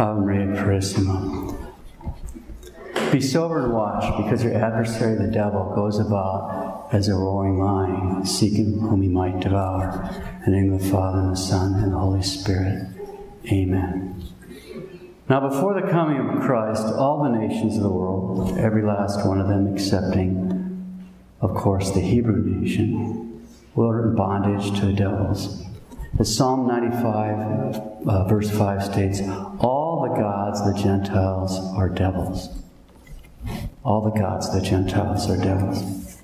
Ave Maria Purissima. Be sober and watch, because your adversary, the devil, goes about as a roaring lion, seeking whom he might devour. In the name of the Father, and the Son, and the Holy Spirit. Amen. Now, before the coming of Christ, all the nations of the world, every last one of them excepting, of course, the Hebrew nation, were in bondage to the devils. As Psalm 95, uh, verse 5 states, all the gods the Gentiles are devils. All the gods of the Gentiles are devils.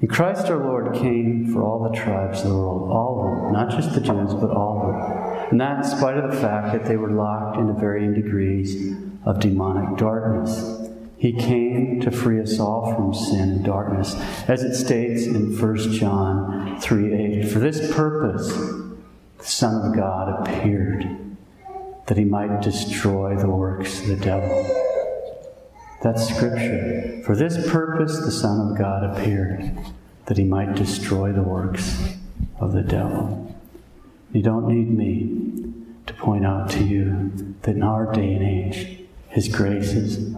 And Christ our Lord came for all the tribes of the world, all of them, not just the Jews, but all of them. And that in spite of the fact that they were locked into varying degrees of demonic darkness. He came to free us all from sin and darkness, as it states in 1 John 3 8. For this purpose, the Son of God appeared, that he might destroy the works of the devil. That's Scripture. For this purpose the Son of God appeared, that he might destroy the works of the devil. You don't need me to point out to you that in our day and age, his graces,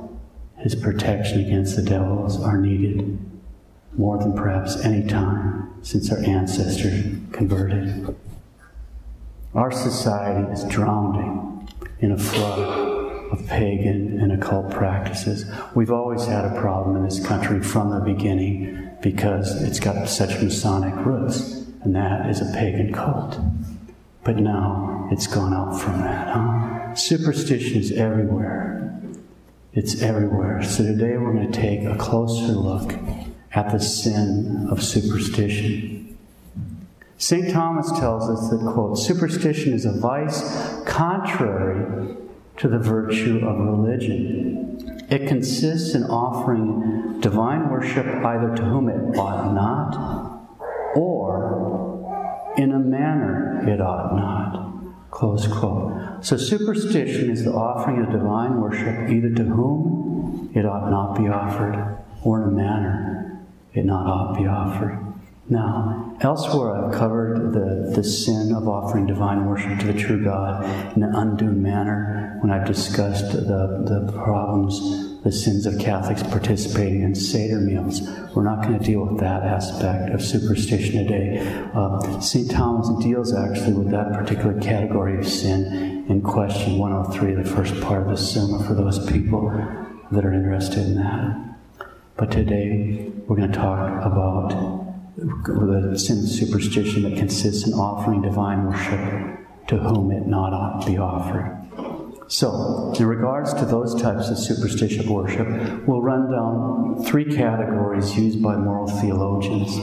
his protection against the devils are needed more than perhaps any time since our ancestors converted. Our society is drowning in a flood of pagan and occult practices. We've always had a problem in this country from the beginning because it's got such Masonic roots, and that is a pagan cult. But now it's gone out from that, huh? Superstition is everywhere. It's everywhere. So today we're going to take a closer look at the sin of superstition. St. Thomas tells us that, quote, superstition is a vice contrary to the virtue of religion. It consists in offering divine worship either to whom it ought not or in a manner it ought not. Close quote. So superstition is the offering of divine worship either to whom it ought not be offered or in a manner it not ought be offered. Now, elsewhere I've covered the, the sin of offering divine worship to the true God in an undue manner when I've discussed the, the problems, the sins of Catholics participating in Seder meals. We're not going to deal with that aspect of superstition today. Uh, St. Thomas deals actually with that particular category of sin in question 103, the first part of the Summa, for those people that are interested in that. But today we're going to talk about the sin superstition that consists in offering divine worship to whom it not ought to be offered. So, in regards to those types of superstitious worship, we'll run down three categories used by moral theologians.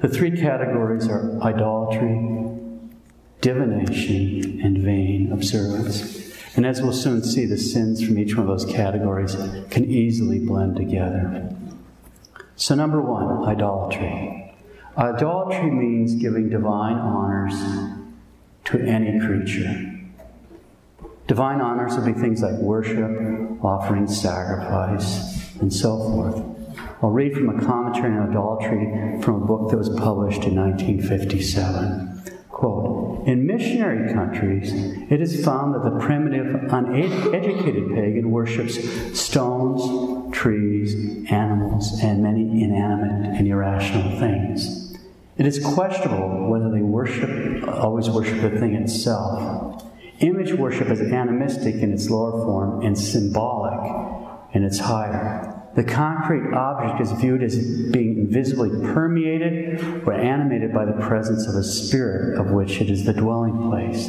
The three categories are idolatry, divination, and vain observance. And as we'll soon see, the sins from each one of those categories can easily blend together. So, number one, idolatry. Idolatry means giving divine honors to any creature. Divine honors would be things like worship, offering sacrifice, and so forth. I'll read from a commentary on idolatry from a book that was published in 1957. Quote, in missionary countries, it is found that the primitive, uneducated pagan worships stones, trees, animals, It is questionable whether they worship, always worship the thing itself. Image worship is animistic in its lower form and symbolic in its higher. The concrete object is viewed as being invisibly permeated or animated by the presence of a spirit of which it is the dwelling place.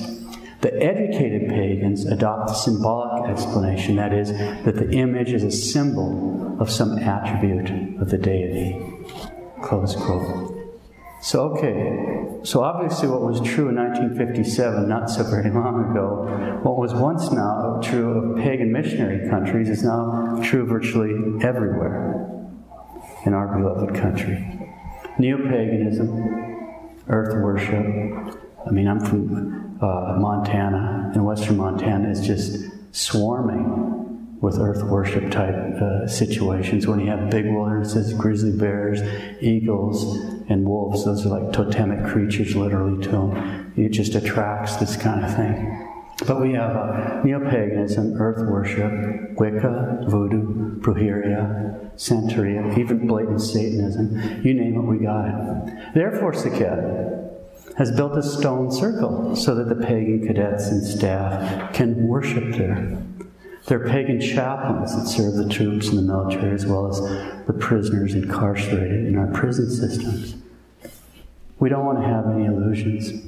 The educated pagans adopt the symbolic explanation, that is, that the image is a symbol of some attribute of the deity. Close quote. So, okay, so obviously what was true in 1957, not so very long ago, what was once now true of pagan missionary countries is now true virtually everywhere in our beloved country. Neo paganism, earth worship. I mean, I'm from uh, Montana, and western Montana is just swarming with earth worship type uh, situations when you have big wildernesses, grizzly bears, eagles, and wolves. Those are like totemic creatures, literally, to them. It just attracts this kind of thing. But we have uh, neo paganism, earth worship, Wicca, voodoo, brujeria, Santeria, even blatant Satanism. You name it, we got it. Therefore, Saket has built a stone circle so that the pagan cadets and staff can worship there. Are pagan chaplains that serve the troops in the military as well as the prisoners incarcerated in our prison systems. We don't want to have any illusions.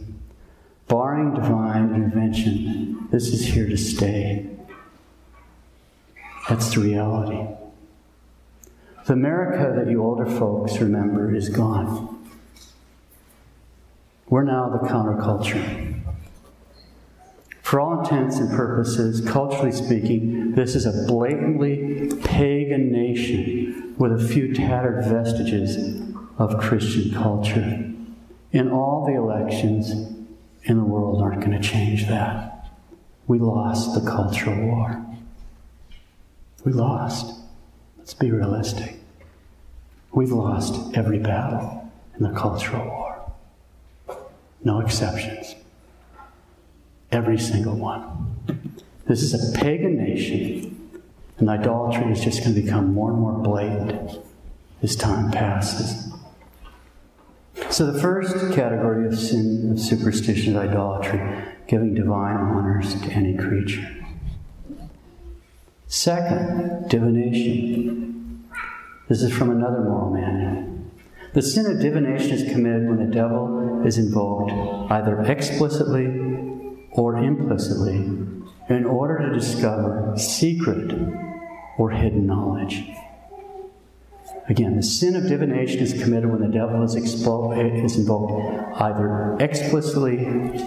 Barring divine intervention, this is here to stay. That's the reality. The America that you older folks remember is gone. We're now the counterculture. For all intents and purposes, culturally speaking, this is a blatantly pagan nation with a few tattered vestiges of Christian culture. And all the elections in the world aren't going to change that. We lost the cultural war. We lost. Let's be realistic. We've lost every battle in the cultural war. No exceptions. Every single one. This is a pagan nation, and idolatry is just going to become more and more blatant as time passes. So, the first category of sin of superstition is idolatry, giving divine honors to any creature. Second, divination. This is from another moral manual. The sin of divination is committed when the devil is invoked either explicitly or implicitly in order to discover secret or hidden knowledge. Again, the sin of divination is committed when the devil is, expo- is invoked either explicitly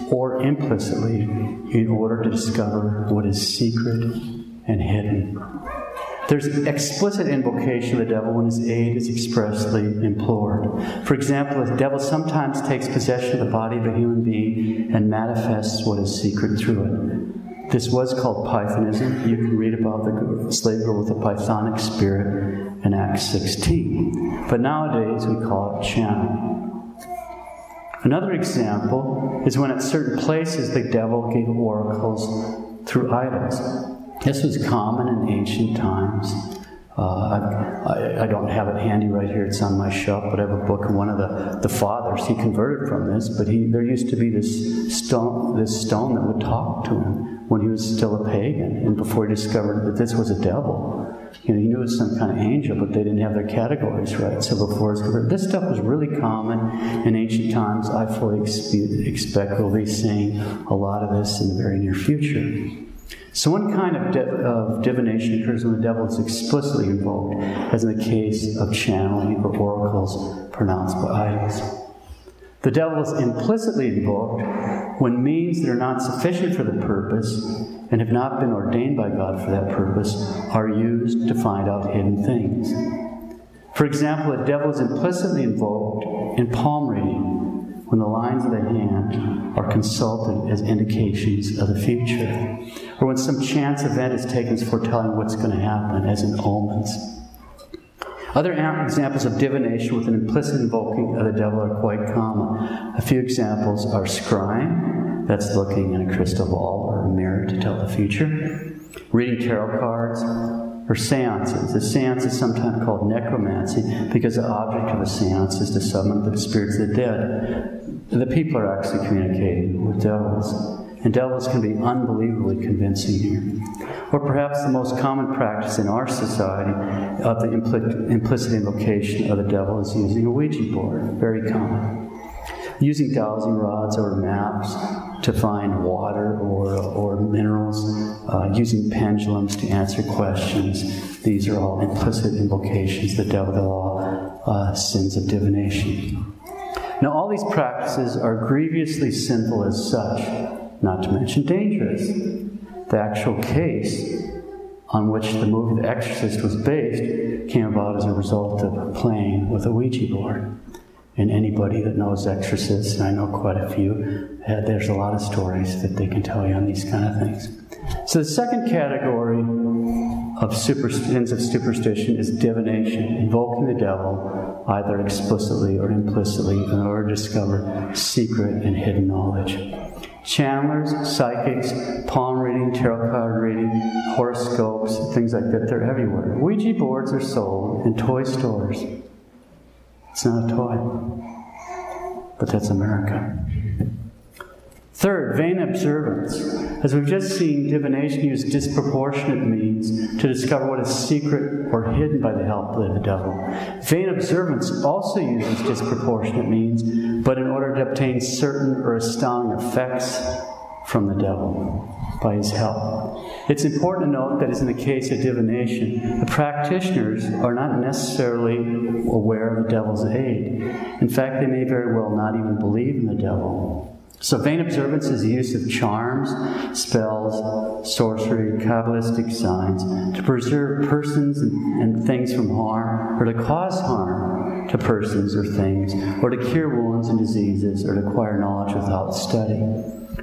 or implicitly in order to discover what is secret and hidden. There's explicit invocation of the devil when his aid is expressly implored. For example, the devil sometimes takes possession of the body of a human being and manifests what is secret through it. This was called Pythonism. You can read about the slave girl with the Pythonic spirit in Acts 16. But nowadays we call it channeling. Another example is when at certain places the devil gave oracles through idols. This was common in ancient times. Uh, I, I, don't have it handy right here, it's on my shelf, but I have a book, and one of the, the fathers, he converted from this, but he, there used to be this stone, this stone that would talk to him when he was still a pagan, and before he discovered that this was a devil. You know, he knew it was some kind of angel, but they didn't have their categories right. So before his this stuff was really common in ancient times. I fully expect we'll be seeing a lot of this in the very near future. So, one kind of, of divination occurs when the devil is explicitly invoked, as in the case of channeling or oracles pronounced by idols. The devil is implicitly invoked when means that are not sufficient for the purpose and have not been ordained by God for that purpose are used to find out hidden things. For example, the devil is implicitly invoked in palm reading when the lines of the hand are consulted as indications of the future, or when some chance event is taken as foretelling what's going to happen, as in omens. Other examples of divination with an implicit invoking of the devil are quite common. A few examples are scrying, that's looking in a crystal ball or a mirror to tell the future, reading tarot cards, or seances. A seance is sometimes called necromancy because the object of a seance is to summon the spirits of the dead. The people are actually communicating with devils. And devils can be unbelievably convincing here. Or perhaps the most common practice in our society of the impl- implicit invocation of the devil is using a Ouija board. Very common using dowsing rods or maps to find water or, or minerals, uh, using pendulums to answer questions. These are all implicit invocations, the devil, they're all uh, sins of divination. Now, all these practices are grievously sinful as such, not to mention dangerous. The actual case on which the movie The Exorcist was based came about as a result of playing with a Ouija board. And anybody that knows exorcists, and I know quite a few, uh, there's a lot of stories that they can tell you on these kind of things. So the second category of super, sins of superstition is divination, invoking the devil either explicitly or implicitly in order to discover secret and hidden knowledge. Channelers, psychics, palm reading, tarot card reading, horoscopes, things like that, they're everywhere. Ouija boards are sold in toy stores. It's not a toy, but that's America. Third, vain observance. As we've just seen, divination uses disproportionate means to discover what is secret or hidden by the help of the devil. Vain observance also uses disproportionate means, but in order to obtain certain or astounding effects from the devil by his help. It's important to note that, as in the case of divination, the practitioners are not necessarily aware of the devil's aid. In fact, they may very well not even believe in the devil. So, vain observance is the use of charms, spells, sorcery, Kabbalistic signs to preserve persons and, and things from harm, or to cause harm to persons or things, or to cure wounds and diseases, or to acquire knowledge without study.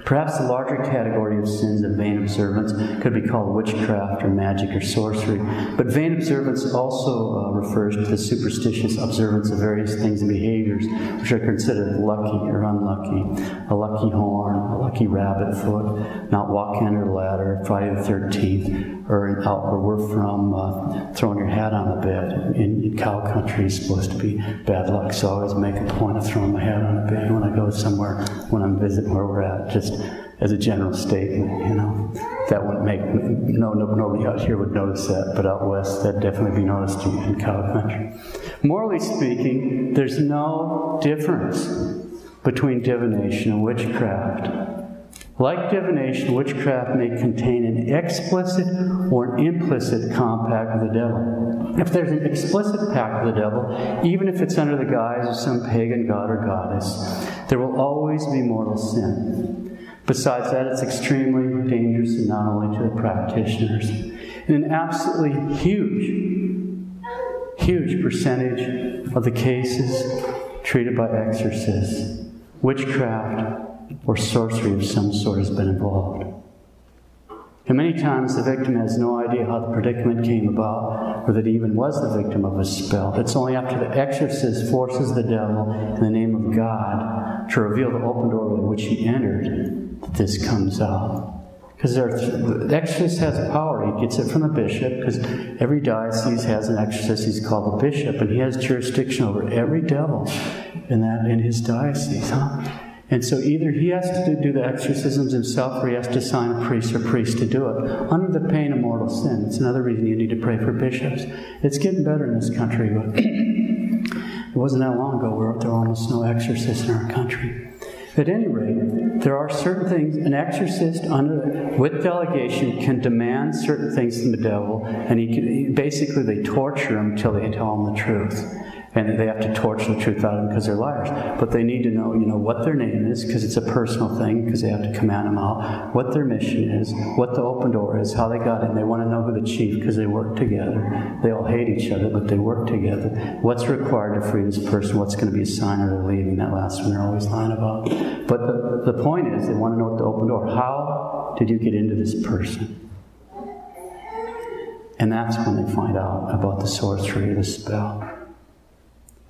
Perhaps the larger category of sins of vain observance could be called witchcraft or magic or sorcery. But vain observance also uh, refers to the superstitious observance of various things and behaviors which are considered lucky or unlucky. A lucky horn, a lucky rabbit foot, not walking under a ladder, Friday the 13th, or out where we're from, uh, throwing your hat on the bed. In, in cow country is supposed to be bad luck, so I always make a point of throwing my hat on the bed when I go somewhere, when I'm visiting where we're at. Just as a general statement, you know. That wouldn't make, no, no, nobody out here would notice that, but out west, that'd definitely be noticed in, in cow country. Morally speaking, there's no difference between divination and witchcraft. Like divination, witchcraft may contain an explicit or an implicit compact with the devil. If there's an explicit pact with the devil, even if it's under the guise of some pagan god or goddess, there will always be mortal sin. Besides that, it's extremely dangerous, and not only to the practitioners. In an absolutely huge, huge percentage of the cases treated by exorcists, witchcraft or sorcery of some sort has been involved. And many times the victim has no idea how the predicament came about or that he even was the victim of a spell. It's only after the exorcist forces the devil in the name of God to reveal the open door by which he entered this comes out. Because the exorcist has power. He gets it from the bishop, because every diocese has an exorcist. He's called the bishop, and he has jurisdiction over every devil in that in his diocese. Huh? And so either he has to do the exorcisms himself or he has to sign a priest or priest to do it under the pain of mortal sin. It's another reason you need to pray for bishops. It's getting better in this country, it wasn't that long ago where there were almost no exorcists in our country. At any rate, there are certain things an exorcist under with delegation can demand certain things from the devil, and he, can, basically they torture him until they tell him the truth and they have to torture the truth out of them because they're liars. But they need to know, you know, what their name is because it's a personal thing because they have to command them out. What their mission is, what the open door is, how they got in. They want to know who the chief because they work together. They all hate each other, but they work together. What's required to free this person? What's going to be a sign of their leaving? That last one they're always lying about. But the, the point is, they want to know what the open door. How did you get into this person? And that's when they find out about the sorcery, the spell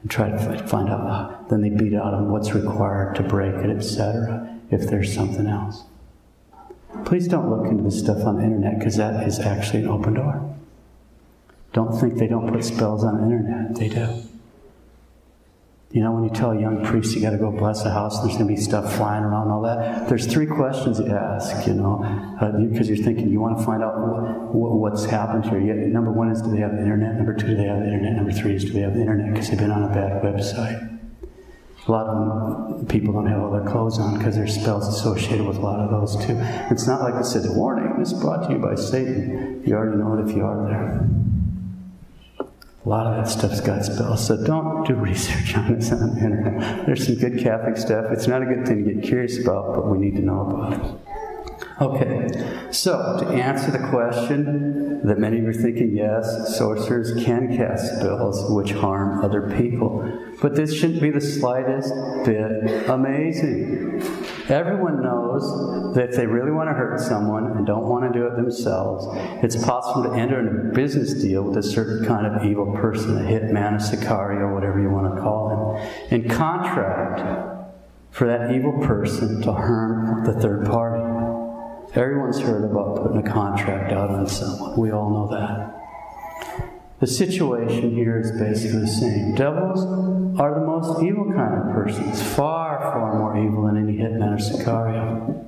and try to find out. Uh, then they beat out on what's required to break it, etc., if there's something else. Please don't look into this stuff on the internet because that is actually an open door. Don't think they don't put spells on the internet, they do. You know, when you tell a young priest you got to go bless a house, there's going to be stuff flying around, all that. There's three questions you ask, you know, because uh, you're thinking you want to find out what, what's happened here. You, number one is do they have the internet? Number two, do they have the internet? Number three is do they have the internet because they've been on a bad website? A lot of them, people don't have all their clothes on because there's spells associated with a lot of those too. It's not like it says, warning, this is brought to you by Satan. You already know it if you are there. A lot of that stuff's got spells, so don't do research on this on the internet. There's some good Catholic stuff. It's not a good thing to get curious about, but we need to know about it. Okay, so to answer the question that many of you are thinking, yes, sorcerers can cast spells which harm other people. But this shouldn't be the slightest bit amazing. Everyone knows that if they really want to hurt someone and don't want to do it themselves, it's possible to enter in a business deal with a certain kind of evil person, a hitman, a sicario, whatever you want to call him, and contract for that evil person to harm the third party. Everyone's heard about putting a contract out on someone. We all know that. The situation here is basically the same. Devils are the most evil kind of persons, far, far more evil than any hitman or sicario.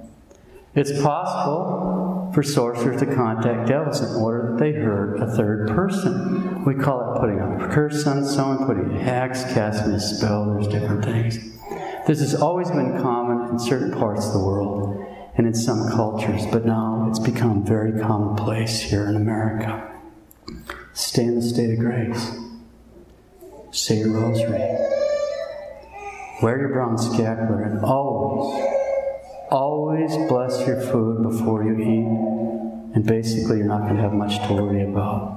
It's possible for sorcerers to contact devils in order that they hurt a third person. We call it putting a curse on someone, putting a hex, casting a spell, there's different things. This has always been common in certain parts of the world and in some cultures, but now it's become very commonplace here in America. Stay in the state of grace. Say your rosary. Wear your brown scapular and always Always bless your food before you eat, and basically, you're not going to have much to worry about.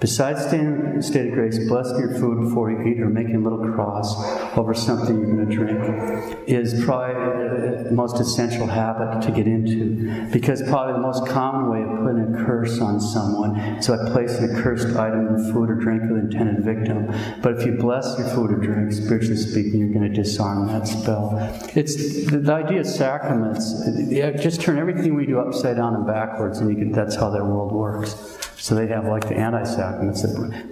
Besides staying in a state of grace, blessing your food before you eat or making a little cross over something you're going to drink is probably the most essential habit to get into. Because probably the most common way of putting a curse on someone is by placing a cursed item in food or drink of the intended victim. But if you bless your food or drink, spiritually speaking, you're going to disarm that spell. It's the, idea of sacraments. Just turn everything we do upside down and backwards, and can, that's how their world works. So they have like the anti-sacraments.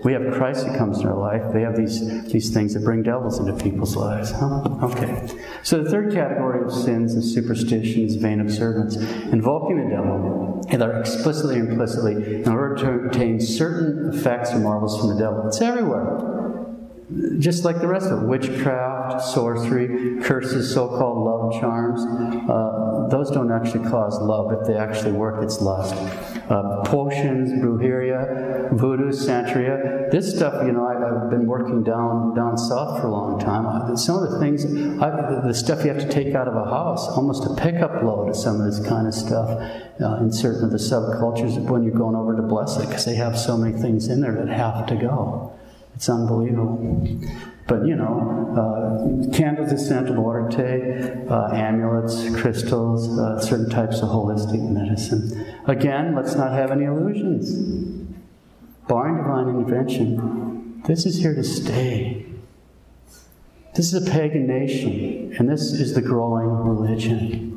We have Christ that comes in our life. They have these, these things that bring devils into people's lives. Huh? Okay. So the third category of sins is superstition, is vain observance, invoking the devil, either explicitly or implicitly, in order to obtain certain effects or marvels from the devil. It's everywhere just like the rest of it witchcraft, sorcery, curses, so called love charms. Uh, those don't actually cause love. If they actually work, it's lust. Uh, potions, brujeria, voodoo, santeria. This stuff, you know, I, have been working down down south for a long time. Some of the things, I, the stuff you have to take out of a house, almost a pickup load of some of this kind of stuff uh, in certain of the subcultures when you're going over to bless it, because they have so many things in there that have to go. It's unbelievable. But you know, uh, candles of Santa Muerte, uh, amulets, crystals, uh, certain types of holistic medicine. Again, let's not have any illusions. Barring divine intervention, this is here to stay. This is a pagan nation, and this is the growing religion.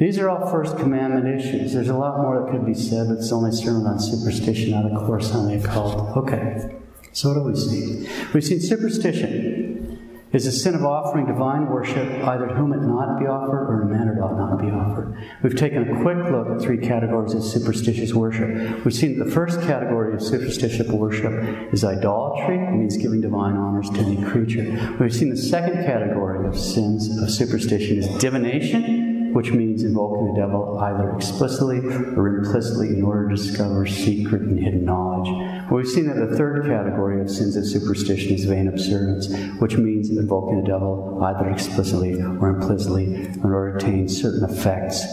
These are all First Commandment issues. There's a lot more that could be said, but it's only sermon on superstition, not a course on the occult. Okay, so what do we see? We've seen superstition is a sin of offering divine worship, either to whom it not be offered or in a manner it ought not be offered. We've taken a quick look at three categories of superstitious worship. We've seen that the first category of superstitious worship is idolatry, it means giving divine honors to any creature. We've seen the second category of sins of superstition is divination which means invoking the devil either explicitly or implicitly in order to discover secret and hidden knowledge. We've seen that the third category of sins of superstition is vain observance, which means invoking the devil either explicitly or implicitly in order to obtain certain effects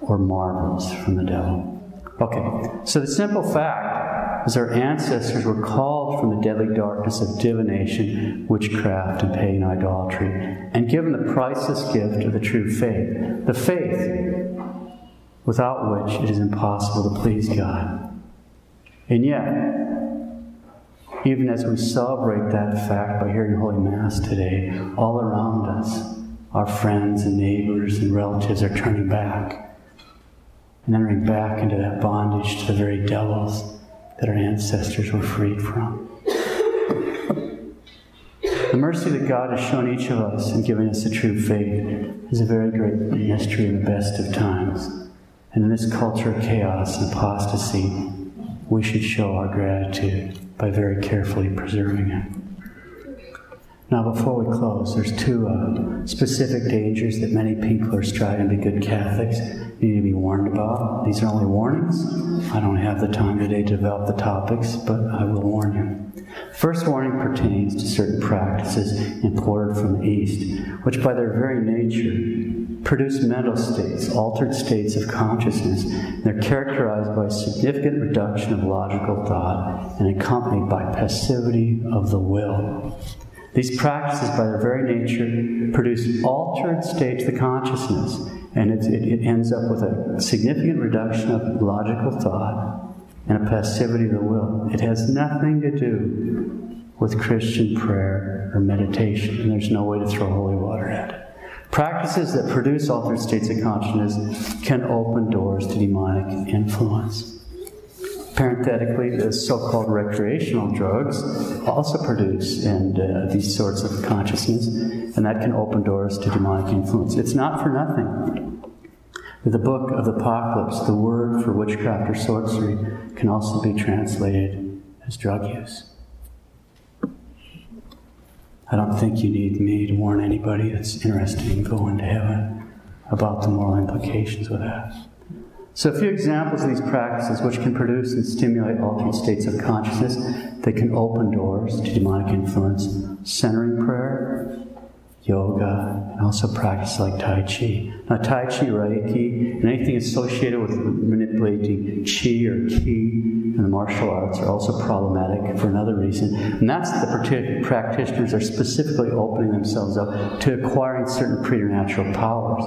or marvels from the devil. Okay, so the simple fact is our ancestors were called from the deadly darkness of divination, witchcraft, and pagan idolatry, and given the priceless gift of the true faith. The faith without which it is impossible to please God. And yet, even as we celebrate that fact by hearing Holy Mass today, all around us, our friends and neighbors and relatives are turning back and entering back into that bondage to the very devils that our ancestors were freed from. The mercy that God has shown each of us in giving us the true faith is a very great mystery in the best of times. And in this culture of chaos and apostasy, we should show our gratitude by very carefully preserving it. Now, before we close, there's two uh, specific dangers that many people are striving to be good Catholics need to be warned about. These are only warnings. I don't have the time today to develop the topics, but I will warn you. First warning pertains to certain practices imported from the East, which by their very nature produce mental states, altered states of consciousness. They're characterized by a significant reduction of logical thought and accompanied by passivity of the will. These practices, by their very nature, produce altered states of the consciousness, and it, it, it ends up with a significant reduction of logical thought and a passivity of the will. It has nothing to do with Christian prayer or meditation, and there's no way to throw holy water at it. Practices that produce altered states of consciousness can open doors to demonic influence. Parenthetically, the so called recreational drugs also produce and uh, these sorts of consciousness, and that can open doors to demonic influence. It's not for nothing. The book of the Apocalypse, the word for witchcraft or sorcery, can also be translated as drug use. I don't think you need me to warn anybody that's interested in going to heaven about the moral implications of that. So, a few examples of these practices which can produce and stimulate altered states of consciousness. They can open doors to demonic influence. Centering prayer, yoga, and also practice like Tai Chi. Now, Tai Chi, Reiki, and anything associated with manipulating Chi or Ki in the martial arts are also problematic for another reason. And that's that the practitioners are specifically opening themselves up to acquiring certain preternatural powers.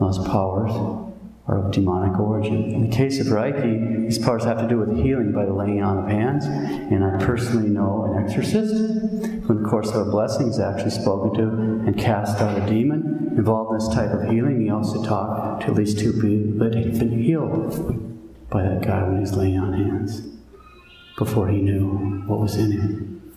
Those powers are of demonic origin. In the case of Reiki, these powers have to do with healing by the laying on of hands, and I personally know an exorcist who, in the course of a blessing, is actually spoken to and cast out a demon involved in this type of healing. He also talked to at least two people that had been healed by that guy when he was laying on hands before he knew what was in him.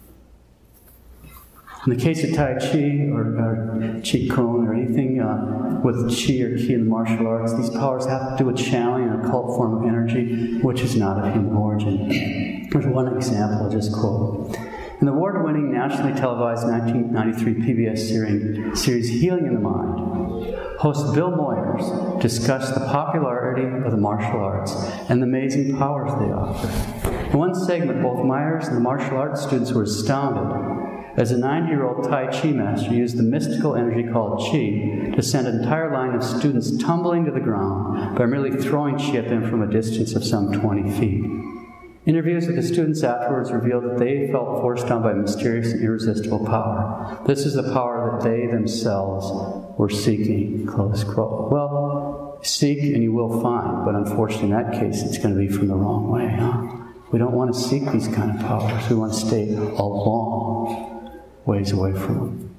In the case of Tai Chi or, or Kung or anything uh, with Chi or Ki in the martial arts, these powers have to do with channeling an occult form of energy which is not of human origin. There's one example I'll just quote. In the award winning nationally televised 1993 PBS series, Healing in the Mind, host Bill Moyers discussed the popularity of the martial arts and the amazing powers they offer. In one segment, both Moyers and the martial arts students were astounded as a nine year old Tai Chi master used the mystical energy called Chi to send an entire line of students tumbling to the ground by merely throwing Chi at them from a distance of some 20 feet. Interviews with the students afterwards revealed that they felt forced down by mysterious and irresistible power. This is the power that they themselves were seeking. Close quote. Well, seek and you will find, but unfortunately, in that case, it's going to be from the wrong way, huh? We don't want to seek these kind of powers. We want to stay along ways away from them.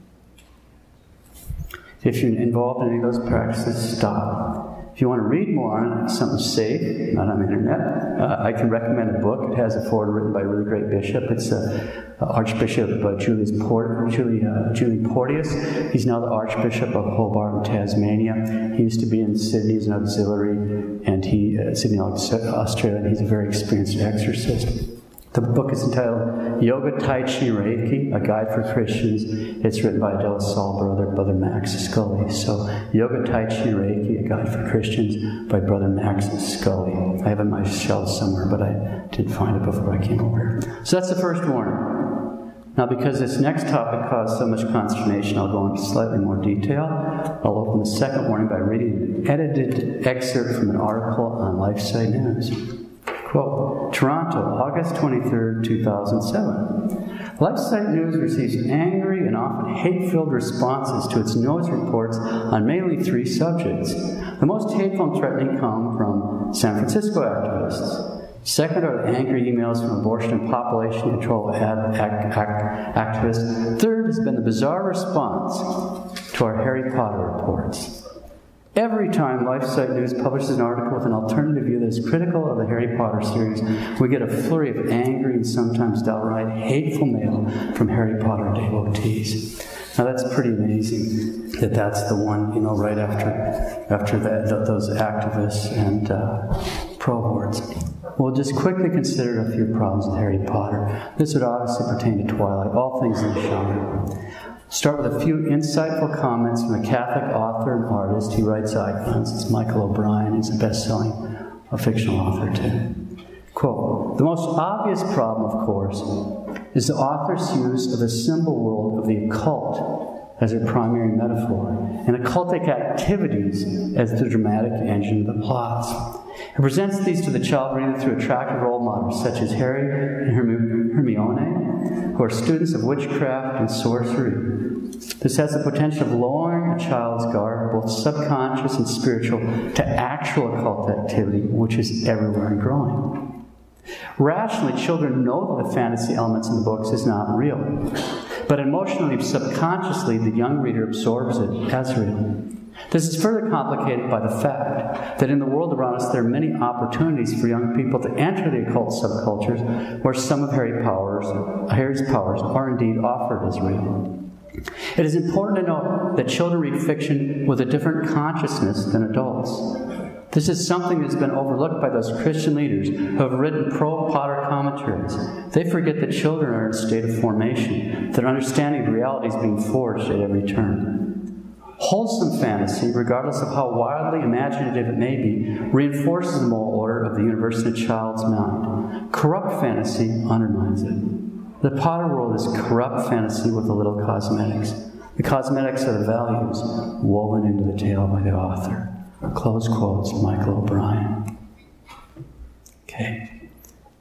If you're involved in any of those practices, stop. If you want to read more on something safe, not on the internet, uh, I can recommend a book. It has a foreword written by a really great bishop. It's uh, Archbishop uh, Julius Port, Julie, uh, Julian Porteous. He's now the Archbishop of Hobart in Tasmania. He used to be in Sydney as an auxiliary, and he uh, Sydney, Australia, and he's a very experienced exorcist. The book is entitled Yoga Tai Chi Reiki, a guide for Christians. It's written by De La Salle brother, Brother Max Scully. So, Yoga Tai Chi Reiki, a guide for Christians by Brother Max Scully. I have it in my shelves somewhere, but I didn't find it before I came over. So, that's the first warning. Now, because this next topic caused so much consternation, I'll go into slightly more detail. I'll open the second warning by reading an edited excerpt from an article on LifeSite News. Quote, Toronto, August 23, 2007. LifeSite News receives angry and often hate filled responses to its news reports on mainly three subjects. The most hateful and threatening come from San Francisco activists. Second are the angry emails from abortion and population control ad- act- act- activists. Third has been the bizarre response to our Harry Potter reports. Every time LifeSite News publishes an article with an alternative view that is critical of the Harry Potter series, we get a flurry of angry and sometimes downright hateful mail from Harry Potter devotees. Now that's pretty amazing that that's the one, you know, right after after that, those activists and uh, pro boards. We'll just quickly consider a few problems with Harry Potter. This would obviously pertain to Twilight, all things in the genre. Start with a few insightful comments from a Catholic author and artist. He writes icons. It's Michael O'Brien. He's a best selling fictional author, too. Quote The most obvious problem, of course, is the author's use of the symbol world of the occult as a primary metaphor, and occultic activities as the dramatic engine of the plots. It presents these to the child reader through attractive role models such as Harry and Hermione, who are students of witchcraft and sorcery. This has the potential of lowering a child's guard, both subconscious and spiritual, to actual occult activity, which is everywhere and growing. Rationally, children know that the fantasy elements in the books is not real, but emotionally, subconsciously, the young reader absorbs it as real. This is further complicated by the fact that in the world around us there are many opportunities for young people to enter the occult subcultures where some of Harry powers, Harry's powers are indeed offered as real. It is important to note that children read fiction with a different consciousness than adults. This is something that's been overlooked by those Christian leaders who have written pro Potter commentaries. They forget that children are in a state of formation, their understanding of reality is being forged at every turn. Wholesome fantasy, regardless of how wildly imaginative it may be, reinforces the moral order of the universe in a child's mind. Corrupt fantasy undermines it. The Potter world is corrupt fantasy with a little cosmetics. The cosmetics are the values woven into the tale by the author. Close quotes, Michael O'Brien. Okay.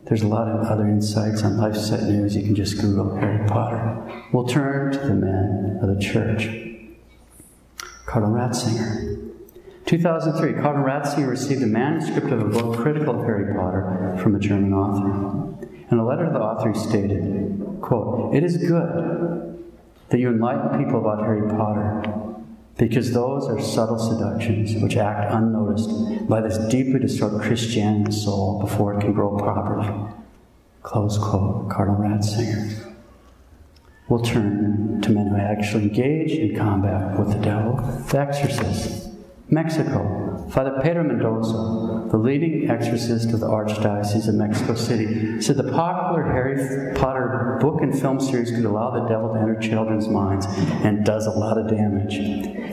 There's a lot of other insights on LifeSite News. You can just Google Harry Potter. We'll turn to the men of the church. Cardinal Ratzinger. 2003, Cardinal Ratzinger received a manuscript of a book critical of Harry Potter from a German author. In a letter to the author, he stated, quote, It is good that you enlighten people about Harry Potter because those are subtle seductions which act unnoticed by this deeply distorted Christian soul before it can grow properly. Close quote, Cardinal Ratzinger. We'll turn to men who actually engage in combat with the devil, the exorcists. Mexico, Father Pedro Mendoza, the leading exorcist of the Archdiocese of Mexico City, said the popular Harry Potter book and film series could allow the devil to enter children's minds and does a lot of damage.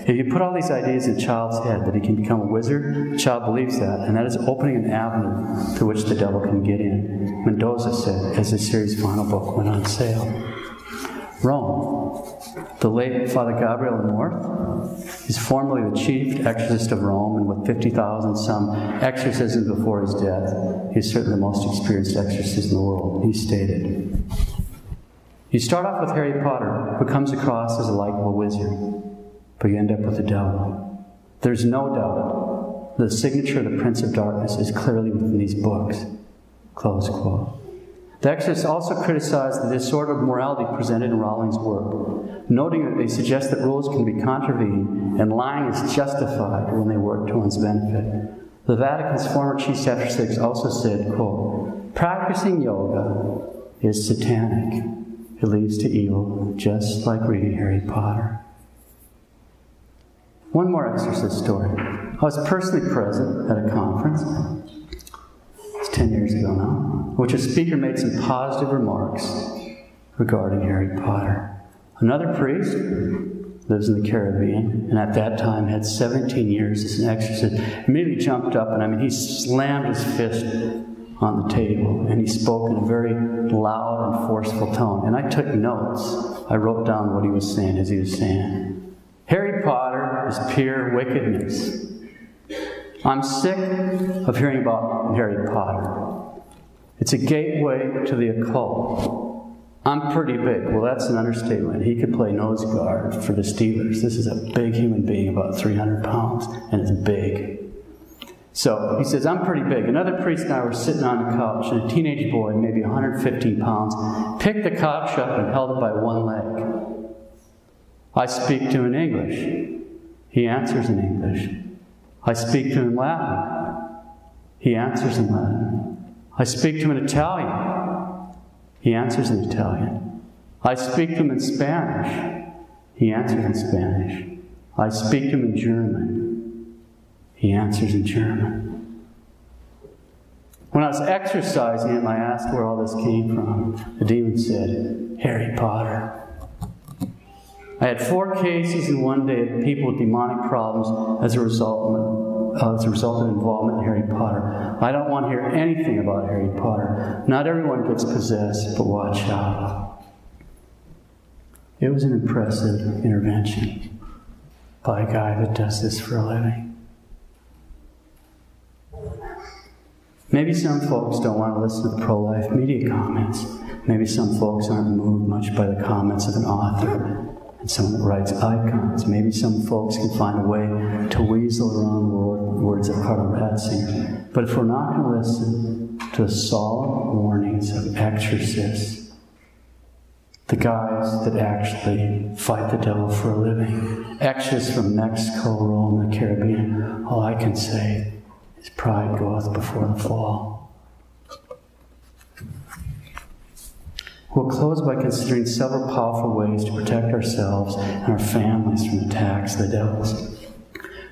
If you put all these ideas in a child's head that he can become a wizard, the child believes that, and that is opening an avenue through which the devil can get in. Mendoza said as the series' final book went on sale. Rome. The late Father Gabriel Amorth is formerly the chief exorcist of Rome, and with 50,000 some exorcisms before his death, he's certainly the most experienced exorcist in the world. He stated, You start off with Harry Potter, who comes across as a likable wizard, but you end up with the devil. There's no doubt the signature of the Prince of Darkness is clearly within these books. Close quote. The Exorcists also criticized the disordered morality presented in Rowling's work, noting that they suggest that rules can be contravened and lying is justified when they work to one's benefit. The Vatican's former chief chapter 6 also said, quote, practicing yoga is satanic. It leads to evil, just like reading Harry Potter. One more exorcist story. I was personally present at a conference It's 10 years ago now, which a speaker made some positive remarks regarding Harry Potter. Another priest lives in the Caribbean, and at that time had 17 years as an exorcist, immediately jumped up and I mean, he slammed his fist on the table and he spoke in a very loud and forceful tone. And I took notes. I wrote down what he was saying as he was saying. Harry Potter is pure wickedness. I'm sick of hearing about Harry Potter. It's a gateway to the occult. I'm pretty big. Well, that's an understatement. He could play nose guard for the Steelers. This is a big human being, about 300 pounds, and it's big. So he says, I'm pretty big. Another priest and I were sitting on the couch, and a teenage boy, maybe 115 pounds, picked the couch up and held it by one leg. I speak to him in English. He answers in English. I speak to him in Latin. He answers in Latin. I speak to him in Italian. He answers in Italian. I speak to him in Spanish. He answers in Spanish. I speak to him in German. He answers in German. When I was exorcising him, I asked where all this came from. The demon said, Harry Potter. I had four cases in one day of people with demonic problems as a result of, uh, as a result of involvement in Harry Potter. I don't want to hear anything about Harry Potter. Not everyone gets possessed, but watch out. It was an impressive intervention by a guy that does this for a living. Maybe some folks don't want to listen to the pro life media comments. Maybe some folks aren't moved much by the comments of an author and someone writes icons. Maybe some folks can find a way to weasel around the words of Cardinal Ratzinger. But if we're not going to listen to the solemn warnings of exorcists, the guys that actually fight the devil for a living. Exorcists from Mexico, Rome, the Caribbean, all I can say is pride goeth before the fall. We'll close by considering several powerful ways to protect ourselves and our families from attacks of the devils.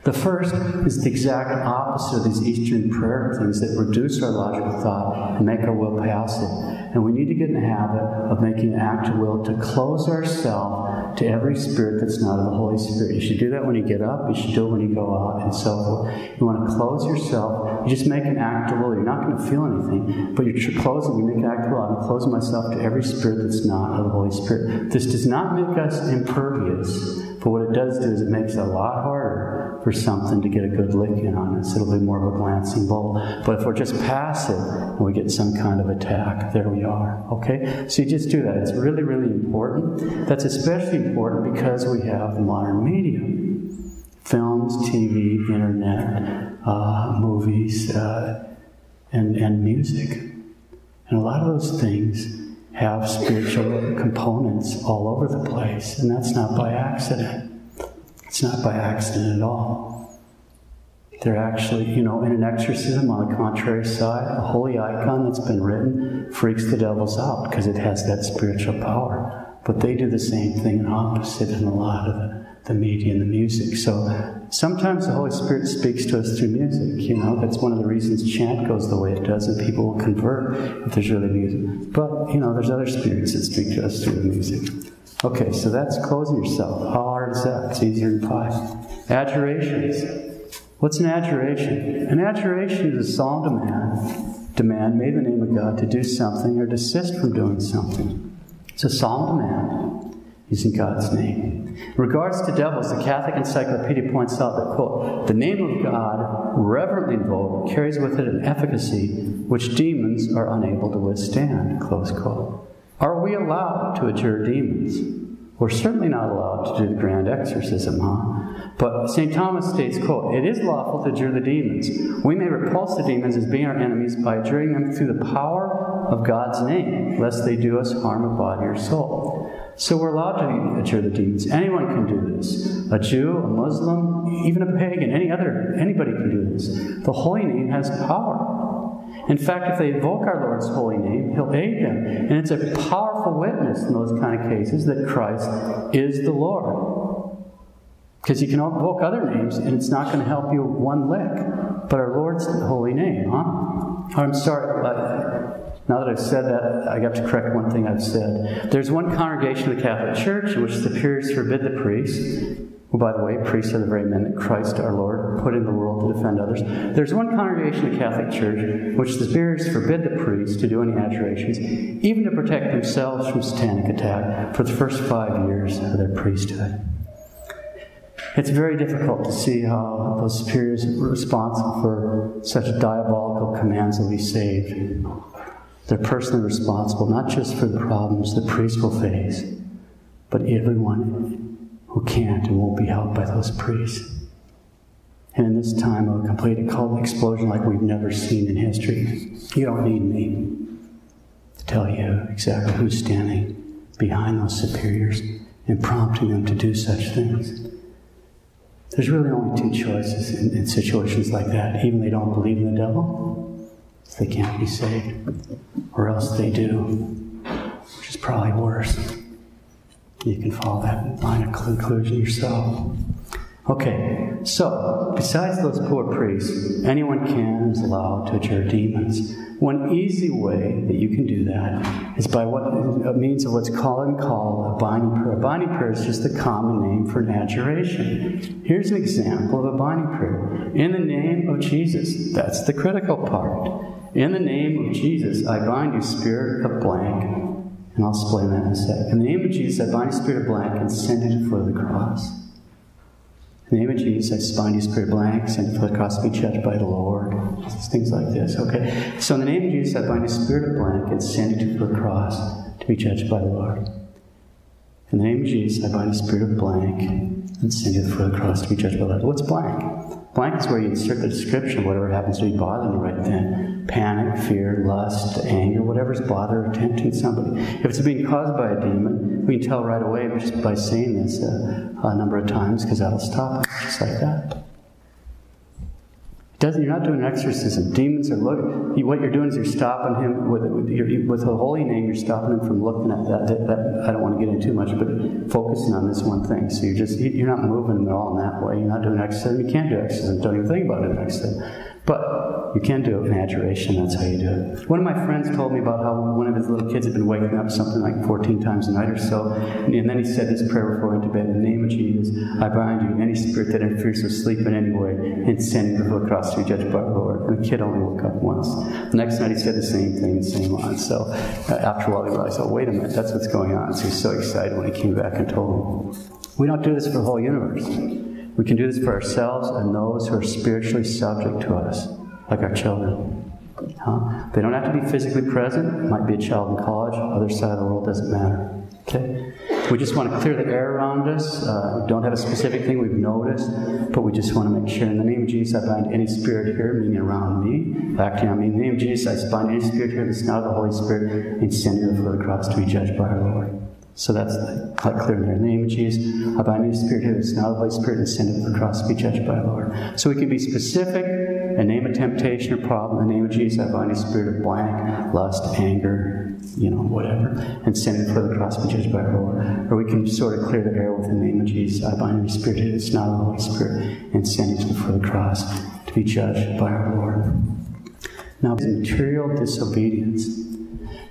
The first is the exact opposite of these Eastern prayer things that reduce our logical thought and make our will passive. And we need to get in the habit of making an act of will to close ourselves to every spirit that's not of the Holy Spirit. You should do that when you get up, you should do it when you go out, and so forth. You want to close yourself, you just make an act of will. You're not going to feel anything, but you're closing, you make an act of will. I'm closing myself to every spirit that's not of the Holy Spirit. This does not make us impervious, but what it does do is it makes it a lot harder for something to get a good lick in on us. It'll be more of a glancing bowl. But if we're just passive and we get some kind of attack, there we are. Okay? So you just do that. It's really, really important. That's especially important because we have modern media films, TV, internet, uh, movies, uh, and, and music. And a lot of those things have spiritual components all over the place, and that's not by accident. It's not by accident at all. They're actually, you know, in an exorcism on the contrary side, a holy icon that's been written freaks the devils out because it has that spiritual power. But they do the same thing and opposite in a lot of the, the media and the music. So sometimes the Holy Spirit speaks to us through music, you know, that's one of the reasons chant goes the way it does and people will convert if there's really music. But, you know, there's other spirits that speak to us through the music. Okay, so that's closing yourself. How hard is that? It's easier than pie. Adjurations. What's an adjuration? An adjuration is a solemn demand, demand in the name of God to do something or desist from doing something. It's a solemn demand using God's name. In regards to devils, the Catholic Encyclopedia points out that, quote, the name of God, reverently invoked, carries with it an efficacy which demons are unable to withstand, close quote. Are we allowed to adjure demons? We're certainly not allowed to do the grand exorcism, huh? But St. Thomas states, quote, It is lawful to adjure the demons. We may repulse the demons as being our enemies by adjuring them through the power of God's name, lest they do us harm of body or soul. So we're allowed to adjure the demons. Anyone can do this. A Jew, a Muslim, even a pagan, any other, anybody can do this. The holy name has power. In fact, if they invoke our Lord's holy name, He'll aid them. And it's a powerful witness in those kind of cases that Christ is the Lord. Because you can invoke other names and it's not going to help you one lick. But our Lord's holy name, huh? I'm sorry. Now that I've said that, I got to correct one thing I've said. There's one congregation of the Catholic Church in which the superiors forbid the priests who, by the way, priests are the very men that Christ our Lord put in the world to defend others. There's one congregation of the Catholic Church which the superiors forbid the priests to do any adjurations, even to protect themselves from satanic attack for the first five years of their priesthood. It's very difficult to see how those superiors responsible for such diabolical commands will be saved. They're personally responsible not just for the problems the priest will face, but everyone who can't and won't be helped by those priests. And in this time of a complete occult explosion like we've never seen in history, you don't need me to tell you exactly who's standing behind those superiors and prompting them to do such things. There's really only two choices in, in situations like that. Even they don't believe in the devil, they can't be saved, or else they do, which is probably worse. You can follow that line of conclusion yourself. Okay, so besides those poor priests, anyone can is allowed to adjure demons. One easy way that you can do that is by what means of what's called and called a binding prayer. A binding prayer is just a common name for an adjuration. Here's an example of a binding prayer. In the name of Jesus, that's the critical part. In the name of Jesus, I bind you, spirit of blank, and I'll explain that in a sec. In the name of Jesus, I bind you, spirit of blank, and send it for the cross. In the name of Jesus, I bind you, spirit of blank, send it for the cross to be judged by the Lord. Things like this. Okay. So in the name of Jesus, I bind you, spirit of blank, and send it for the cross to be judged by the Lord. In the name of Jesus, I bind you, spirit of blank and send it for the cross to be judged by the Lord. What's blank? Blank is where you insert the description of whatever happens to be bothering you right then. Panic, fear, lust, anger, whatever's bothering or tempting somebody. If it's being caused by a demon, we can tell right away just by saying this a, a number of times because that'll stop it, just like that. Doesn't, you're not doing an exorcism. Demons are looking. What you're doing is you're stopping him with, with, your, with the holy name. You're stopping him from looking at that, that, that, I don't want to get into too much, but focusing on this one thing. So you're just you're not moving him at all in that way. You're not doing exorcism. You can't do exorcism. Don't even think about it exorcism. But you can do it in adjuration, that's how you do it. One of my friends told me about how one of his little kids had been waking up something like 14 times a night or so, and then he said this prayer before went to bed In the name of Jesus, I bind you, any spirit that interferes with sleep in any way, and send you to the cross to be judged by the Lord. And the kid only woke up once. The next night he said the same thing, the same on. So uh, after a while he realized, oh, wait a minute, that's what's going on. So he's so excited when he came back and told him. We don't do this for the whole universe. We can do this for ourselves and those who are spiritually subject to us like our children. Huh? They don't have to be physically present. Might be a child in college, other side of the world, doesn't matter. Okay? We just want to clear the air around us. Uh, we don't have a specific thing we've noticed, but we just want to make sure. In the name of Jesus, I bind any spirit here, meaning around me, acting on me. In the name of Jesus, I bind any spirit here that's not of the Holy Spirit and send you before the cross to be judged by our Lord. So that's quite clear there. In the name of Jesus, I bind any spirit here that's not the Holy Spirit and send it to the cross to be judged by our Lord. So we can be specific and name a temptation or problem. In the name of Jesus, I bind a spirit of blank, lust, anger, you know, whatever, and send it for the cross to be judged by our Lord. Or we can sort of clear the air with the name of Jesus. I bind any spirit that's not the Holy Spirit and send it for the cross to be judged by our Lord. Now, material disobedience.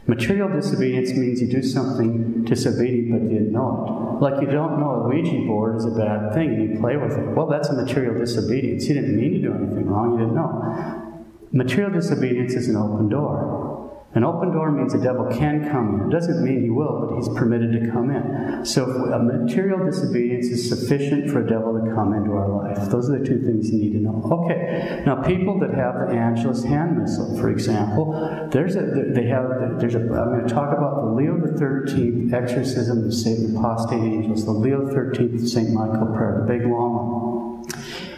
Material disobedience means you do something disobedient but you know it. Like you don't know a Ouija board is a bad thing and you play with it. Well, that's a material disobedience. You didn't mean to do anything wrong, you didn't know. Material disobedience is an open door. An open door means the devil can come in. It doesn't mean he will, but he's permitted to come in. So a material disobedience is sufficient for a devil to come into our life. Those are the two things you need to know. Okay. Now, people that have the Angelus hand missal, for example, there's a they have there's a I'm going to talk about the Leo the Thirteenth exorcism of Satan apostate angels, the Leo Thirteenth Saint Michael prayer, the big long one.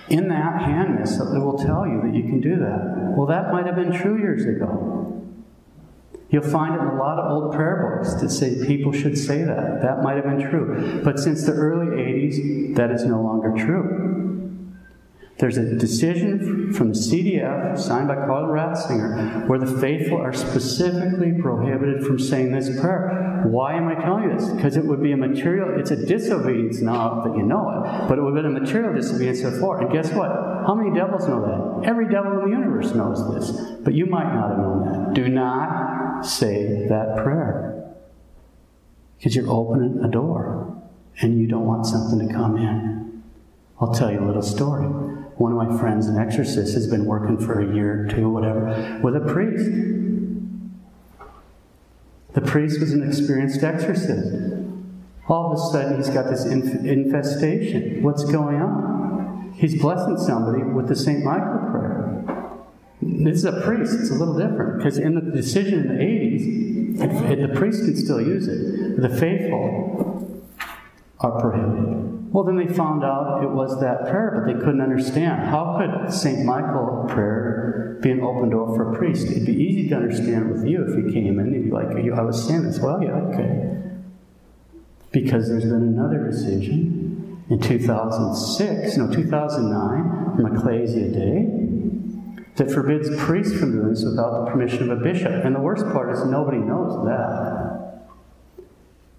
In that hand missal, it will tell you that you can do that. Well, that might have been true years ago. You'll find in a lot of old prayer books that say people should say that. That might have been true. But since the early 80s, that is no longer true. There's a decision from the CDF signed by Carl Ratzinger where the faithful are specifically prohibited from saying this prayer. Why am I telling you this? Because it would be a material, it's a disobedience now that you know it, but it would have been a material disobedience before. And guess what? How many devils know that? Every devil in the universe knows this, but you might not have known that. Do not say that prayer because you're opening a door and you don't want something to come in. I'll tell you a little story one of my friends, an exorcist, has been working for a year or two, whatever, with a priest. The priest was an experienced exorcist. All of a sudden, he's got this infestation. What's going on? He's blessing somebody with the St. Michael prayer. This is a priest. It's a little different because in the decision in the 80s, it, it, the priest can still use it. The faithful are prohibited. Well, then they found out it was that prayer, but they couldn't understand. How could St. Michael prayer be an open door for a priest? It'd be easy to understand with you if you came in. And you'd be like, I was saying this. Well, yeah, okay. Because there's been another decision in 2006, no, 2009, from Ecclesia Dei, that forbids priests from doing this without the permission of a bishop. And the worst part is nobody knows that.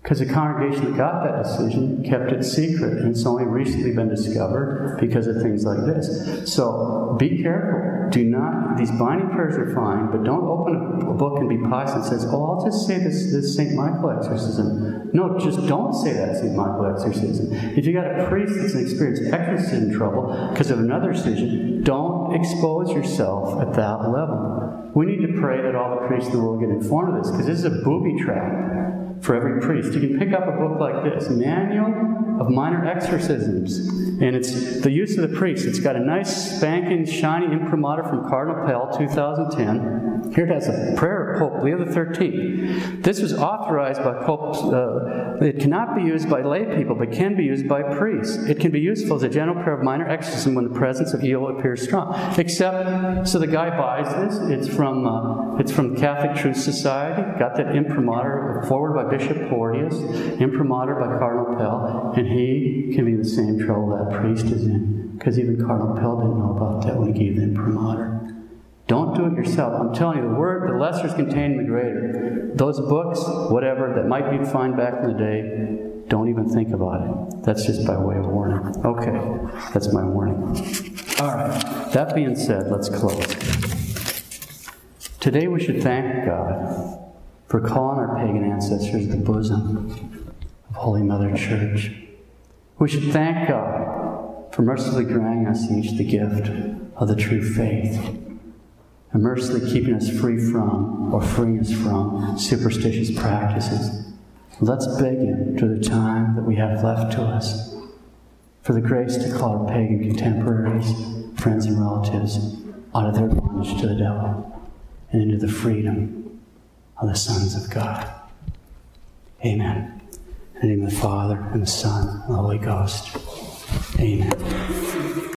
Because the congregation that got that decision kept it secret, and it's only recently been discovered because of things like this. So be careful. Do not, these binding prayers are fine, but don't open a, book and be pious and says, oh, I'll just say this, this St. Michael exorcism. No, just don't say that St. Michael exorcism. If you got a priest that's an experienced exorcism trouble because of another decision, don't expose yourself at that level. We need to pray that all the priests in the world get informed of this because this is a booby trap for every priest. You can pick up a book like this Manual of Minor Exorcisms. And it's the use of the priest. It's got a nice, spanking, shiny imprimatur from Cardinal Pell, 2010. Here it has a prayer of Pope Leo XIII. This was authorized by Pope. Uh, it cannot be used by lay people, but can be used by priests. It can be useful as a general prayer of minor exorcism when the presence of evil appears strong. Except, so the guy buys this. It's from uh, it's from Catholic Truth Society. Got that imprimatur forward by Bishop Porteous, imprimatur by Cardinal Pell, and he can be in the same trouble that priest is in because even Cardinal Pell didn't know about that when he gave the imprimatur. Don't do it yourself. I'm telling you, the word, the lesser is contained in the greater. Those books, whatever, that might be fine back in the day, don't even think about it. That's just by way of warning. Okay, that's my warning. All right, that being said, let's close. Today we should thank God for calling our pagan ancestors the bosom of Holy Mother Church. We should thank God for mercifully granting us each the gift of the true faith and mercifully keeping us free from or freeing us from superstitious practices. Let's beg Him to the time that we have left to us for the grace to call our pagan contemporaries, friends, and relatives out of their bondage to the devil and into the freedom of the sons of God. Amen. In the name of the Father, and the Son, and the Holy Ghost. Amen.